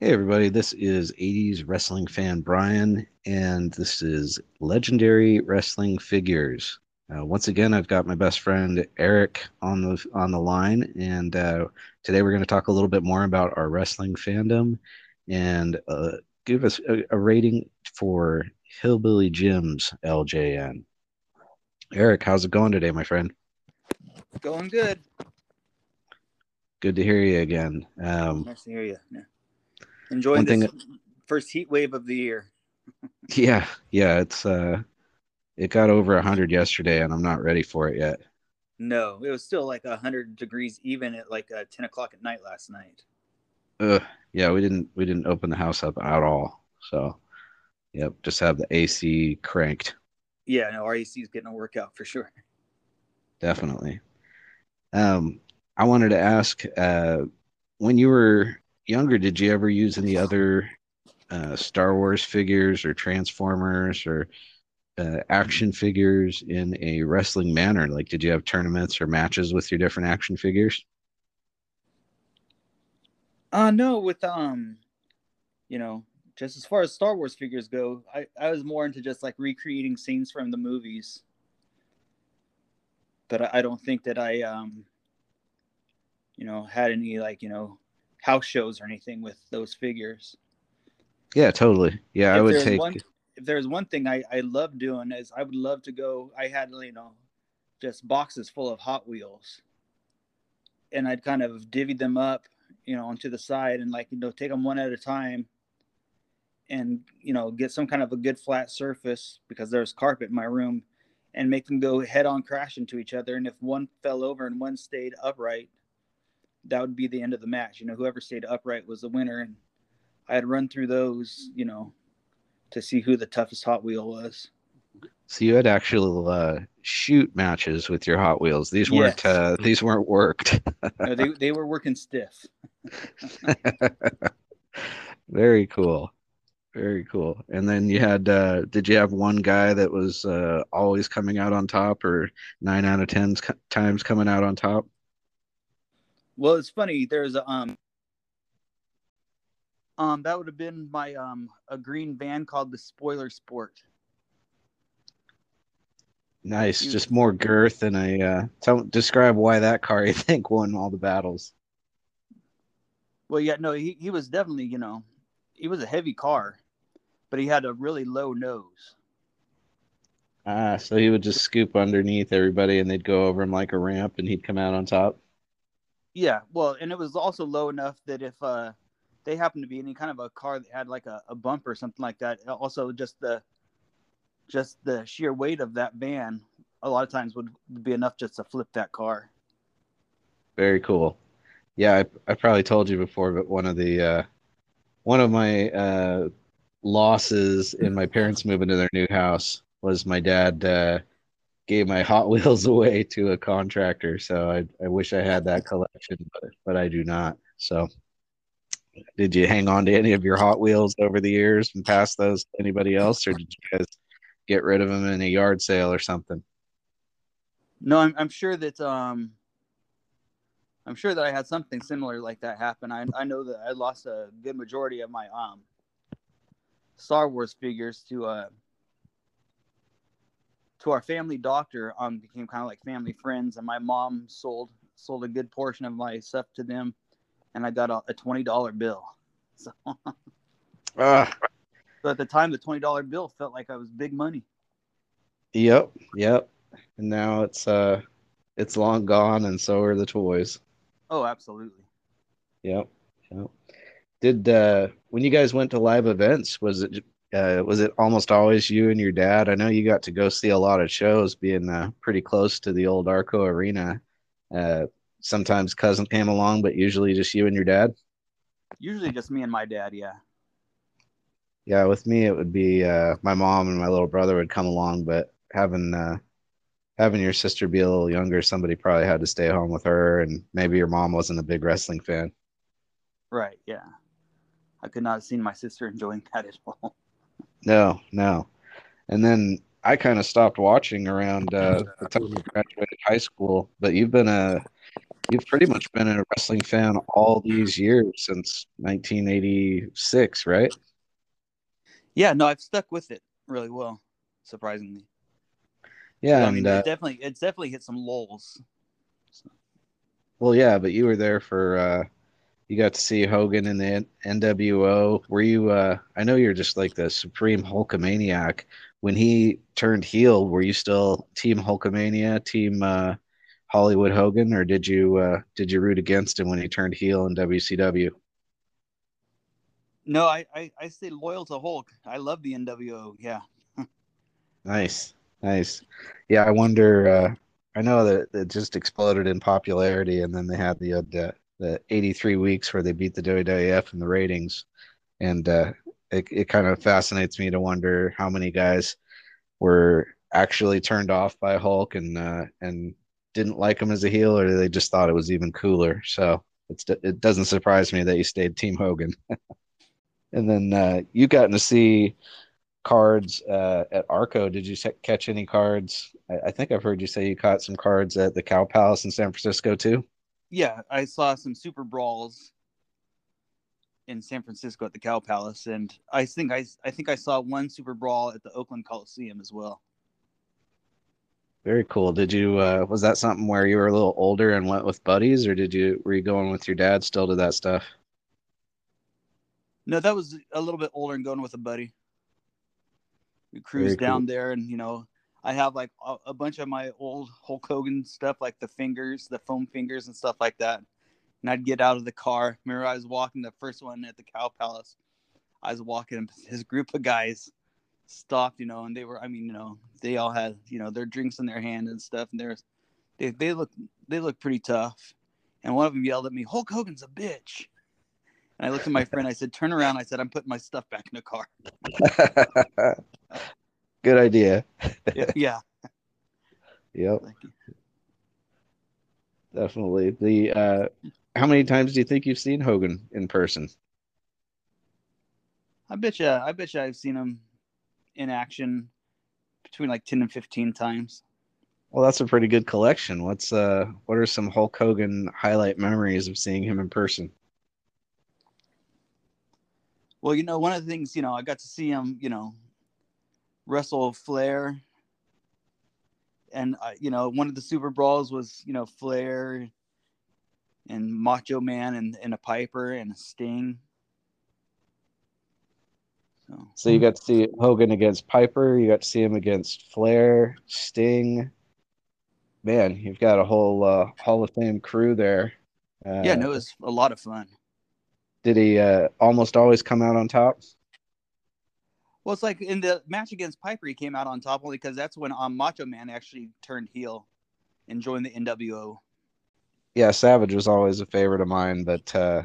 Hey, everybody, this is 80s wrestling fan Brian, and this is Legendary Wrestling Figures. Uh, once again, I've got my best friend Eric on the on the line, and uh, today we're going to talk a little bit more about our wrestling fandom and uh, give us a, a rating for Hillbilly Jim's LJN. Eric, how's it going today, my friend? Going good. Good to hear you again. Um, Nice to hear you. Yeah. Enjoying this first heat wave of the year. yeah, yeah, it's uh, it got over 100 yesterday, and I'm not ready for it yet. No, it was still like hundred degrees even at like uh, ten o'clock at night last night. Ugh, yeah, we didn't we didn't open the house up at all. So, yep, just have the AC cranked. Yeah, no, AC is getting a workout for sure. Definitely. Um, I wanted to ask, uh, when you were younger, did you ever use any other uh, Star Wars figures or Transformers or uh, action figures in a wrestling manner? Like, did you have tournaments or matches with your different action figures? Uh no, with um, you know, just as far as Star Wars figures go, I I was more into just like recreating scenes from the movies. But I, I don't think that I um, you know, had any like you know house shows or anything with those figures. Yeah, totally. Yeah, I if would there's take. one if there's one thing I, I love doing is I would love to go I had you know just boxes full of Hot Wheels and I'd kind of divvy them up you know onto the side and like you know take them one at a time and you know get some kind of a good flat surface because there's carpet in my room and make them go head on crash into each other and if one fell over and one stayed upright that would be the end of the match you know whoever stayed upright was the winner and I had run through those you know to see who the toughest Hot Wheel was. So you had actual uh, shoot matches with your Hot Wheels. These weren't Yes. uh, these weren't worked. No, they they were working stiff. Very cool. Very cool. And then you had uh did you have one guy that was uh always coming out on top or 9 out of 10 times coming out on top? Well, it's funny. There's a um um that would have been my um a green van called the Spoiler Sport. Nice. You- Just more girth and a uh tell describe why that car you think won all the battles. Well, yeah, no, he he was definitely you know he was a heavy car, but he had a really low nose. Ah, so he would just scoop underneath everybody and they'd go over him like a ramp and he'd come out on top. Yeah, well, and it was also low enough that if uh they happened to be any kind of a car that had like a, a bump or something like that, also just the just the sheer weight of that van a lot of times would be enough just to flip that car. Very cool. Yeah, I, I probably told you before, but one of the uh, one of my uh, losses in my parents moving to their new house was my dad uh, gave my Hot Wheels away to a contractor. So I, I wish I had that collection, but, but I do not. So did you hang on to any of your Hot Wheels over the years and pass those to anybody else, or did you guys get rid of them in a yard sale or something? No, I'm, I'm sure that um, I'm sure that I had something similar like that happen. I I know that I lost a good majority of my um Star Wars figures to uh to our family doctor. Um, became kind of like family friends, and my mom sold sold a good portion of my stuff to them, and I got a, a twenty dollar bill. So, Ah, so at the time, the twenty dollar bill felt like I was big money. Yep, yep. And now it's uh it's long gone and so are the toys. Oh, absolutely. Yep. Yep. Did uh when you guys went to live events, was it uh was it almost always you and your dad? I know you got to go see a lot of shows being uh, pretty close to the old Arco Arena. Uh sometimes cousin came along, but usually just you and your dad. Usually just me and my dad. Yeah. Yeah, with me it would be uh my mom and my little brother would come along, but having uh having your sister be a little younger, somebody probably had to stay home with her and maybe your mom wasn't a big wrestling fan. Right. Yeah. I could not have seen my sister enjoying that at all. No, no. And then I kind of stopped watching around uh, the time I graduated high school, but you've been a you've pretty much been a wrestling fan all these years since 1986, right? Yeah, no, I've stuck with it really well, surprisingly. Yeah, I mean, and uh, it definitely, it's definitely hit some lulls. well, yeah, but you were there for. Uh, you got to see Hogan in the NWO. Were you? Uh, I know you're just like the supreme Hulkamaniac. When he turned heel, were you still Team Hulkamania, Team uh, Hollywood Hogan, or did you uh, did you root against him when he turned heel in WCW? No, I, I, I stay loyal to Hulk. I love the NWO. Yeah. Nice, nice. Yeah, I wonder. Uh, I know that it just exploded in popularity, and then they had the uh, the, the 83 weeks where they beat the WWF in the ratings, and uh, it it kind of fascinates me to wonder how many guys were actually turned off by Hulk and uh, and didn't like him as a heel, or they just thought it was even cooler. So it's it doesn't surprise me that you stayed Team Hogan. and then uh, you gotten to see cards uh, at Arco. Did you catch any cards? I, I think I've heard you say you caught some cards at the Cow Palace in San Francisco too. Yeah, I saw some super brawls in San Francisco at the Cow Palace, and I think I I think I saw one super brawl at the Oakland Coliseum as well. Very cool. Did you uh, was that something where you were a little older and went with buddies, or did you were you going with your dad still to that stuff? No, that was a little bit older and going with a buddy. We cruised cool. down there, and you know, I have like a, a bunch of my old Hulk Hogan stuff, like the fingers, the foam fingers, and stuff like that. And I'd get out of the car. Remember, I was walking the first one at the Cow Palace. I was walking, and his group of guys stopped, you know, and they were, I mean, you know, they all had, you know, their drinks in their hand and stuff, and there's, they they look they look pretty tough. And one of them yelled at me, "Hulk Hogan's a bitch." And I looked at my friend. I said, "Turn around." I said, "I'm putting my stuff back in the car." Uh, Good idea. yeah. Yep, Thank you. definitely. The uh, how many times do you think you've seen Hogan in person? I bet you. I bet you. I've seen him in action between like ten and fifteen times. Well, that's a pretty good collection. What's uh, what are some Hulk Hogan highlight memories of seeing him in person? Well, you know, one of the things, you know, I got to see him, you know, wrestle Flair, and uh, you know, one of the Super Brawls was, you know, Flair and Macho Man and, and a Piper and a Sting. So So you got to see Hogan against Piper. You got to see him against Flair, Sting. Man, you've got a whole uh, Hall of Fame crew there. Uh, yeah, no, it was a lot of fun. Did he uh, almost always come out on top? Well, it's like in the match against Piper, he came out on top only because that's when um, Macho Man actually turned heel and joined the NWO. Yeah, Savage was always a favorite of mine, but uh,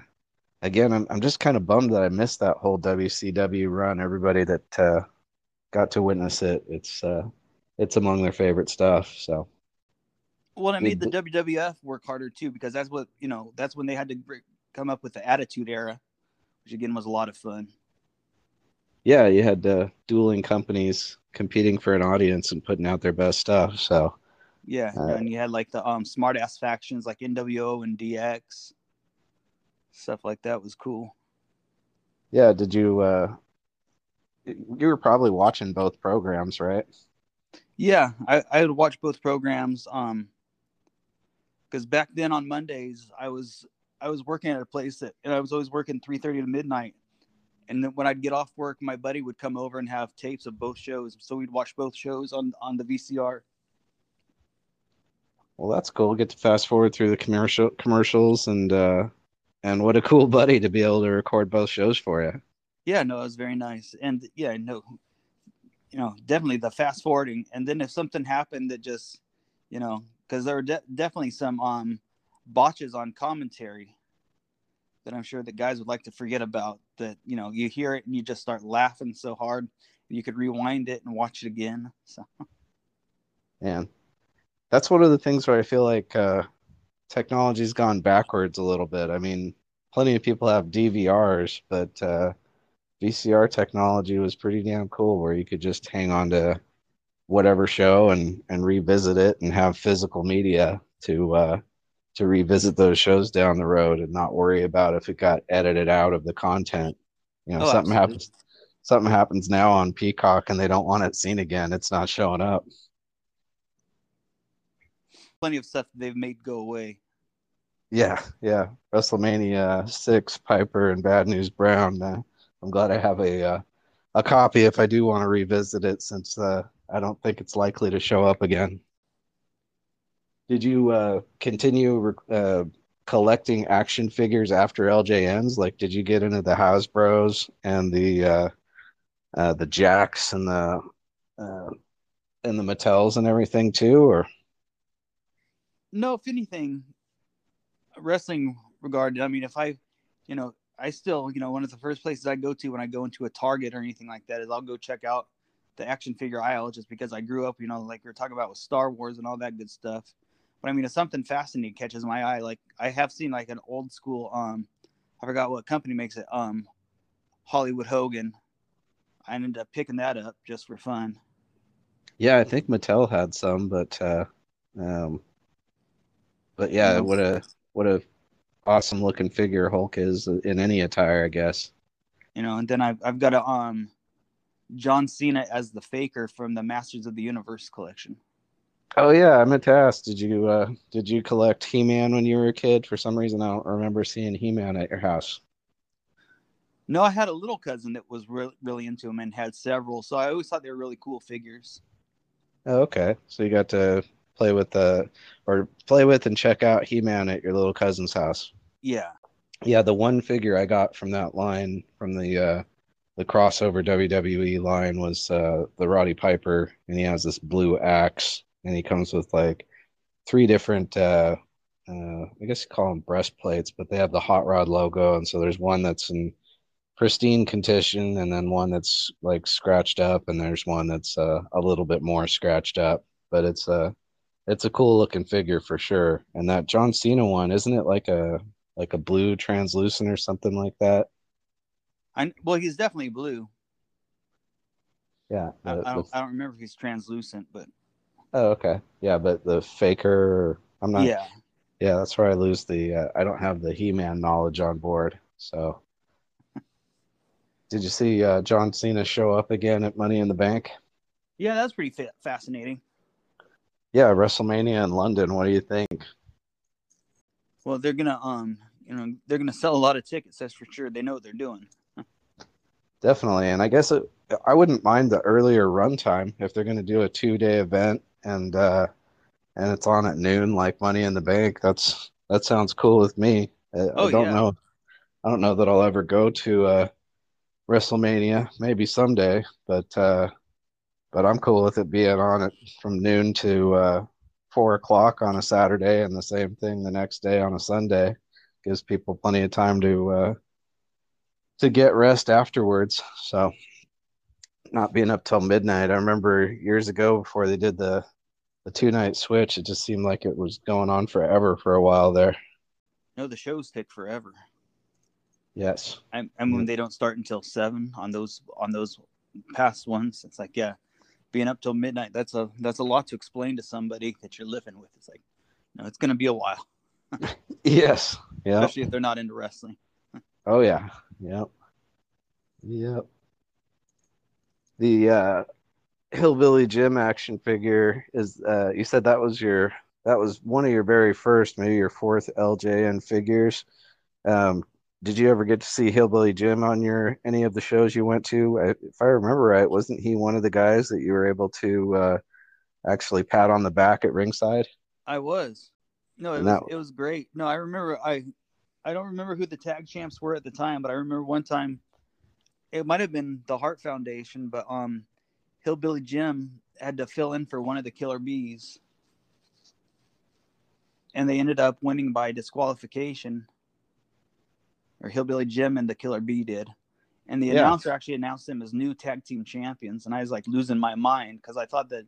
again, I'm I'm just kind of bummed that I missed that whole WCW run. Everybody that uh, got to witness it, it's uh, it's among their favorite stuff. So Well, it made the WWF work harder too because that's what you know. That's when they had to come up with the Attitude Era, which again was a lot of fun. Yeah, you had uh, dueling companies competing for an audience and putting out their best stuff. So Yeah, Uh, and you had like the um smart ass factions like NWO and DX, stuff like that was cool. yeah, did you? Uh, you were probably watching both programs, right? Yeah, I I would watch both programs. Um, because back then on Mondays I was I was working at a place that and I was always working three thirty to midnight, and then when I'd get off work, my buddy would come over and have tapes of both shows, so we'd watch both shows on on the VCR. Well, that's cool. Get to fast forward through the commercial commercials and uh, and what a cool buddy to be able to record both shows for you. Yeah, no, it was very nice, and yeah, no, you know, definitely the fast forwarding, and then if something happened that just, you know, because there were de- definitely some um botches on commentary that I'm sure that guys would like to forget about. That you know, you hear it and you just start laughing so hard, you could rewind it and watch it again. So Man, that's one of the things where I feel like uh, technology's gone backwards a little bit. I mean, plenty of people have DVRs, but uh, VCR technology was pretty damn cool where you could just hang on to whatever show and, and revisit it and have physical media to uh, to revisit those shows down the road and not worry about if it got edited out of the content. You know, Oh, something absolutely. happens something happens now on Peacock and they don't want it seen again. It's not showing up. Plenty of stuff they've made go away. Yeah, yeah. WrestleMania six, Piper and Bad News Brown. Uh, I'm glad I have a uh, a copy if I do want to revisit it, since uh, I don't think it's likely to show up again. Did you uh, continue uh, collecting action figures after LJNs? Like, did you get into the Hasbro's and the uh, uh, the Jacks and the uh, and the Mattels and everything too, or? No, if anything, wrestling regarded. I mean, if I, you know, I still, you know, one of the first places I go to when I go into a Target or anything like that is I'll go check out the action figure aisle just because I grew up, you know, like we are talking about with Star Wars and all that good stuff. But I mean, if something fascinating catches my eye, like I have seen like an old school, um, I forgot what company makes it, um, Hollywood Hogan. I ended up picking that up just for fun. Yeah, I think Mattel had some, but uh, um, but yeah, what a what a awesome looking figure Hulk is in any attire, I guess. you know and then i've, I've got a um john cena as the faker from the masters of the universe collection Oh yeah, I meant to ask. Did you uh, did you collect He Man when you were a kid? For some reason, I don't remember seeing He Man at your house. no i had a little cousin that was re- really into him and had several so i always thought they were really cool figures Oh, okay. So you got to play with the or play with and check out He Man at your little cousin's house. yeah Yeah, the one figure I got from that line from the uh the crossover WWE line was uh the Roddy Piper and he has this blue axe and he comes with like three different uh uh I guess you call them breastplates, but they have the hot rod logo and so there's one that's in pristine condition and then one that's like scratched up and there's one that's uh, a little bit more scratched up, but it's a it's a cool looking figure for sure. And that John Cena one, isn't it like a like a blue translucent or something like that. i well he's definitely blue Yeah. I, I, don't, I don't remember if he's translucent but oh, okay. Yeah, but the faker, I'm not. yeah Yeah, that's where I lose the. Uh, I don't have the He-Man knowledge on board. So, did you see uh, John Cena show up again at Money in the Bank? yeah that's pretty fa- fascinating Yeah, WrestleMania in London. What do you think? well they're gonna um you know they're gonna sell a lot of tickets that's for sure they know what they're doing Definitely, and I guess it, I wouldn't mind the earlier run time if they're going to do a two-day event and uh, and it's on at noon, like Money in the Bank. That's that sounds cool with me. I, Oh, I don't yeah. know, I don't know that I'll ever go to uh, WrestleMania. Maybe someday, but uh, but I'm cool with it being on it from noon to uh, four o'clock on a Saturday, and the same thing the next day on a Sunday. Gives people plenty of time to uh, to get rest afterwards. So not being up till midnight. I remember years ago before they did the the two night switch, it just seemed like it was going on forever for a while there. no the shows take forever Yes. I mean Yeah. they don't start until seven on those on those past ones. It's like yeah, being up till midnight. That's a that's a lot to explain to somebody that you're living with. It's like no, it's gonna be a while, Yes. Yeah. especially if they're not into wrestling. Oh yeah. Yep. Yep. The uh Hillbilly Jim action figure is uh you said that was your that was one of your very first, maybe your fourth LJN figures. Um did you ever get to see Hillbilly Jim on your any of the shows you went to? I, if I remember right, wasn't he one of the guys that you were able to uh actually pat on the back at ringside? I was. No, it And was that- it was great. No, I remember I I don't remember who the tag champs were at the time, but I remember one time it might have been the Hart Foundation, but um Hillbilly Jim had to fill in for one of the killer bees. And they ended up winning by disqualification. Or Hillbilly Jim and the Killer Bee did. And the Yeah. announcer actually announced them as new tag team champions. And I was like losing my mind because I thought that,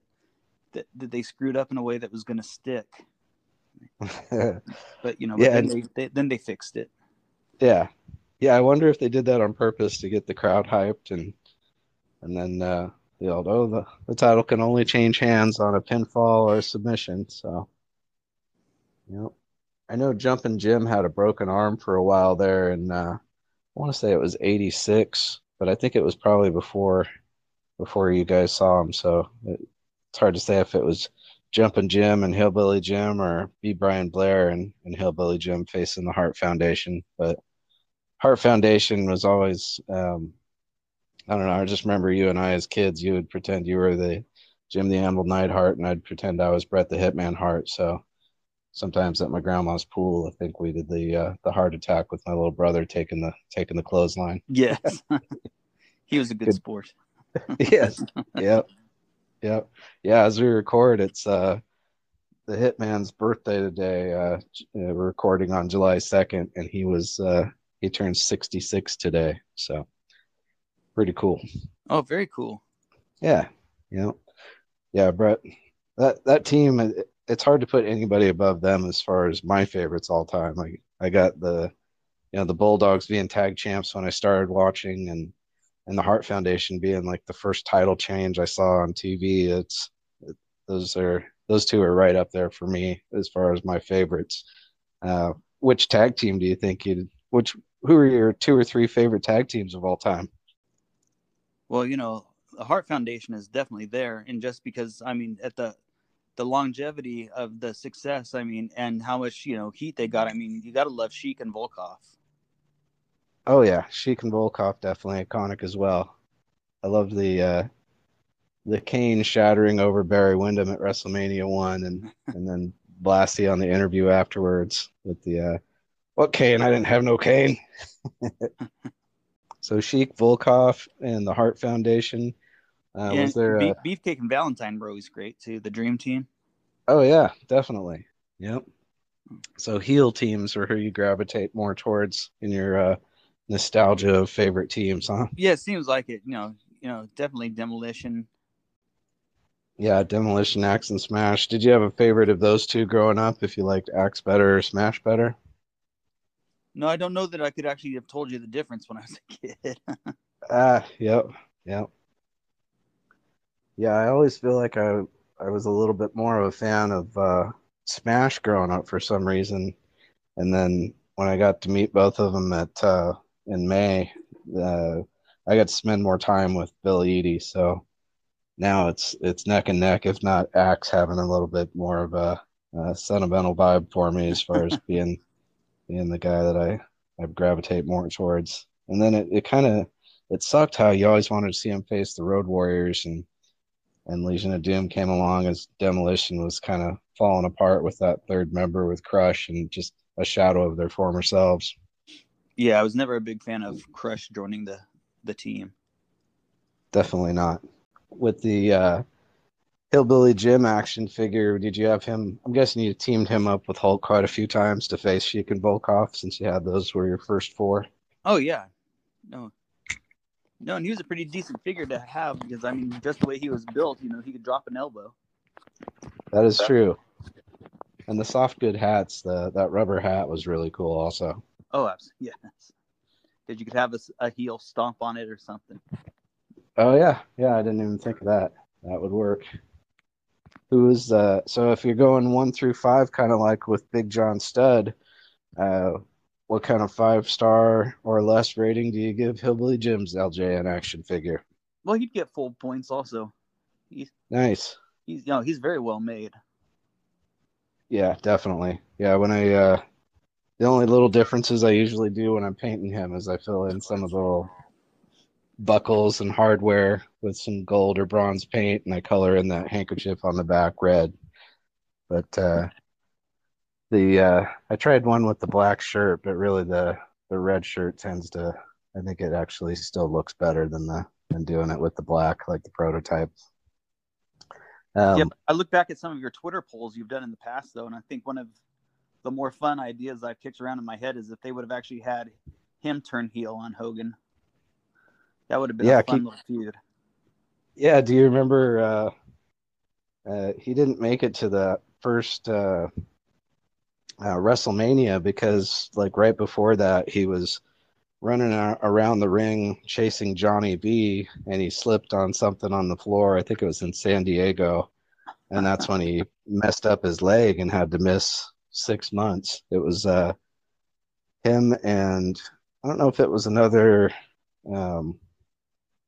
that that they screwed up in a way that was going to stick. But you know, but Yeah, then they, they then they fixed it. Yeah. Yeah, I wonder if they did that on purpose to get the crowd hyped and and then uh the the, the title can only change hands on a pinfall or a submission. So yep. I know Jumpin' Jim had a broken arm for a while there, and uh, I want to say it was '86, but I think it was probably before before you guys saw him. So it, it's hard to say if it was Jumpin' Jim and Hillbilly Jim or B. Brian Blair and, and Hillbilly Jim facing the Hart Foundation. But Hart Foundation was always, um, I don't know. I just remember you and I as kids, you would pretend you were the Jim the Anvil Neidhart, and I'd pretend I was Bret the Hitman Hart. So sometimes at my grandma's pool, I think we did the uh, the Hart Attack with my little brother taking the taking the clothesline. Yes, he was a good, good. sport. yes. Yep. Yep. Yeah. As we record, it's uh, the Hitman's birthday today. Uh, we're recording on July second, and he was uh, he turned sixty six today. So pretty cool. Oh, very cool. Yeah. Yeah. Yeah, Bret. That that team. It's hard to put anybody above them as far as my favorites all time. I I got the you know the Bulldogs being tag champs when I started watching, and and the Hart Foundation being like the first title change I saw on TV. It's it, those are those two are right up there for me as far as my favorites. Uh, which tag team do you think you? Which who are your two or three favorite tag teams of all time? Well, you know, the Hart Foundation is definitely there, and just because I mean, at the the longevity of the success, I mean, and how much you know heat they got, I mean, you got to love Sheik and Volkoff. Oh yeah, Sheik and Volkoff definitely iconic as well. I love the uh, the cane shattering over Barry Windham at WrestleMania one, and and then Blassie on the interview afterwards with the uh, what cane? I didn't have no cane. so Sheik Volkoff and the Hart Foundation. Uh, was there Beef, Beefcake and Valentine were always great too. The Dream Team. Oh yeah, definitely. Yep. So heel teams are who you gravitate more towards in your uh, nostalgia of favorite teams, huh? Yeah, it seems like it. You know, you know, definitely demolition. Yeah, demolition, axe, and smash. Did you have a favorite of those two growing up? If you liked axe better or smash better? No, I don't know that I could actually have told you the difference when I was a kid. Ah, uh, yep, yep. Yeah, I always feel like I I was a little bit more of a fan of uh, Smash growing up for some reason, and then when I got to meet both of them at uh, in May, uh, I got to spend more time with Bill Eadie. So now it's it's neck and neck, if not Axe having a little bit more of a, a sentimental vibe for me as far as being being the guy that I I gravitate more towards. And then it, it kind of it sucked how you always wanted to see him face the Road Warriors and and Legion of Doom came along as Demolition was kind of falling apart with that third member with Crush and just a shadow of their former selves. Yeah, I was never a big fan of Crush joining the the team. Definitely not. With the uh, Hillbilly Jim action figure, did you have him? I'm guessing you teamed him up with Hulk quite a few times to face Sheik and Volkoff since you had those were your first four. Oh yeah, no, no, and he was a pretty decent figure to have because I mean, just the way he was built, you know, he could drop an elbow. That is true. And the soft good hats, the that rubber hat was really cool also. Oh, absolutely. Yes. Because you could have a, a heel stomp on it or something. Oh yeah, yeah. I didn't even think of that. That would work. Who is uh? So if you're going one through five, kind of like with Big John Studd, uh, what kind of five star or less rating do you give Hillbilly Jim's LJN action figure? Well, he'd get full points also. He's nice. He's you know he's very well made. Yeah, definitely. Yeah, when I uh the only little differences I usually do when I'm painting him is I fill in some of the little buckles and hardware with some gold or bronze paint and I color in that handkerchief on the back red. But uh the uh I tried one with the black shirt, but really the the red shirt tends to I think it actually still looks better than the than doing it with the black like the prototype. Um, yeah, I look back at some of your Twitter polls you've done in the past, though, and I think one of the more fun ideas I've kicked around in my head is if they would have actually had him turn heel on Hogan. That would have been yeah, a fun keep, little feud. Yeah, do you remember? Uh, uh, he didn't make it to the first uh, uh WrestleMania because, like, right before that, he was running around the ring chasing Johnny V, and he slipped on something on the floor. I think it was in San Diego, and that's when he messed up his leg and had to miss six months. It was uh, him and I don't know if it was another. Um,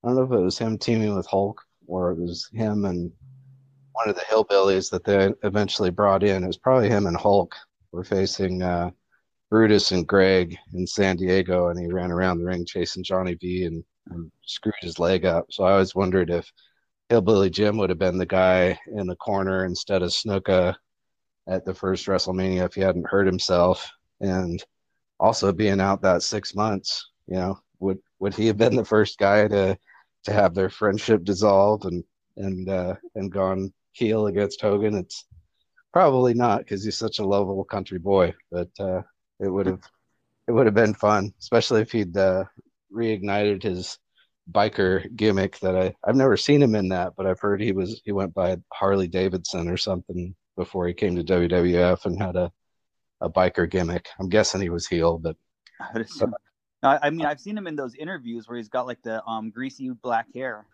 I don't know if it was him teaming with Hulk or it was him and one of the hillbillies that they eventually brought in. It was probably him and Hulk were facing uh, Brutus and Greg in San Diego, and he ran around the ring chasing Johnny V and, and screwed his leg up. So I always wondered if Hillbilly Jim would have been the guy in the corner instead of Snuka at the first WrestleMania if he hadn't hurt himself. And also being out that six months, you know, would would he have been the first guy to to have their friendship dissolve and and uh, and gone heel against Hogan? It's probably not because he's such a lovable country boy, but uh, it would have it would have been fun, especially if he'd uh, reignited his biker gimmick that I I've never seen him in that, but I've heard he was he went by Harley Davidson or something before he came to WWF and had a a biker gimmick. I'm guessing he was heel, but I, I mean I've seen him in those interviews where he's got like the um greasy black hair.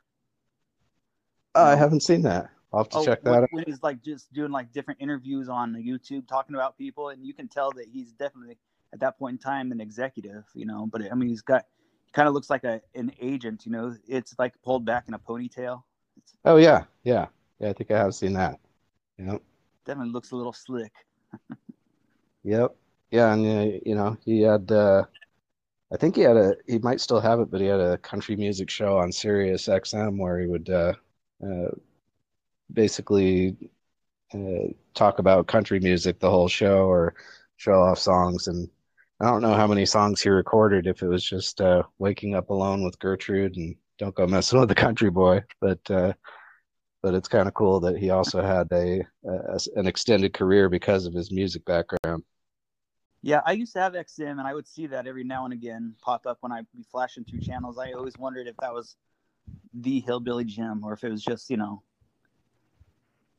Uh, I haven't seen that. I'll have to oh, check that when, out. When he's like just doing like different interviews on YouTube talking about people, and you can tell that he's definitely at that point in time an executive, you know. But I mean, he's got kind of looks like a an agent. You know, it's like pulled back in a ponytail. It's, oh yeah, yeah, yeah. I think I have seen that. Yep. Definitely looks a little slick. yep. Yeah, and uh, you know he had. Uh, I think he had a. He might still have it, but he had a country music show on Sirius XM where he would uh, uh, basically uh, talk about country music the whole show or show off songs and I don't know how many songs he recorded. If it was just uh, "Waking Up Alone" with Gertrude and "Don't Go Messing with the Country Boy," but uh, but it's kind of cool that he also had a, a, an extended career because of his music background. Yeah, I used to have XM, and I would see that every now and again pop up when I'd be flashing through channels. I always wondered if that was the Hillbilly Jim or if it was just you know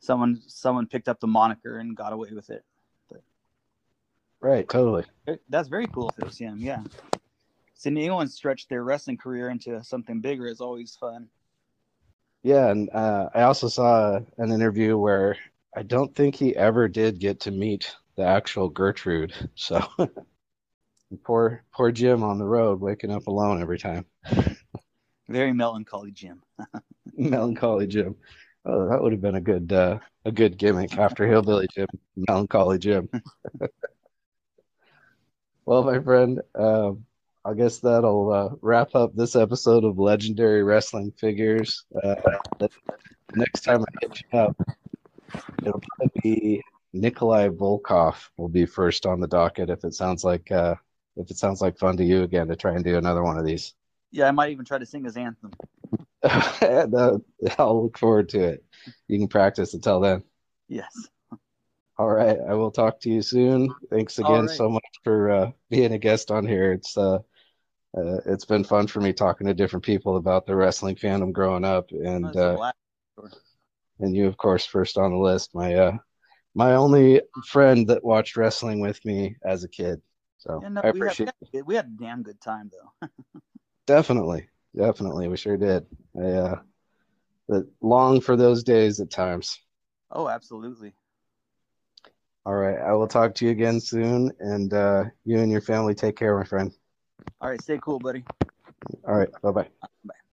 someone someone picked up the moniker and got away with it. Right, totally. That's very cool if it was him. Yeah. Seeing anyone stretch their wrestling career into something bigger is always fun. Yeah, and uh, I also saw an interview where I don't think he ever did get to meet the actual Gertrude. So poor poor Jim on the road, waking up alone every time. Very melancholy Jim. melancholy Jim. Oh, that would have been a good uh, a good gimmick after Hillbilly Jim, Melancholy Jim. Well, my friend, um, I guess that'll uh, wrap up this episode of Legendary Wrestling Figures. Uh, the next time I hit you up, it'll probably be Nikolai Volkoff will be first on the docket if it sounds like uh, if it sounds like fun to you again to try and do another one of these. Yeah, I might even try to sing his anthem. I'll look forward to it. You can practice until then. Yes. All right. I will talk to you soon. Thanks again right. so much for uh, being a guest on here. It's uh, uh, it's been fun for me talking to different people about the wrestling fandom growing up, and uh, and you, of course, first on the list. My uh, my only friend that watched wrestling with me as a kid. So yeah, no, I appreciate. We had, we had a damn good time though. definitely, definitely, we sure did. I uh, but long for those days at times. Oh, absolutely. All right. I will talk to you again soon. And uh, you and your family take care, my friend. All right. Stay cool, buddy. All right. Bye bye. Bye.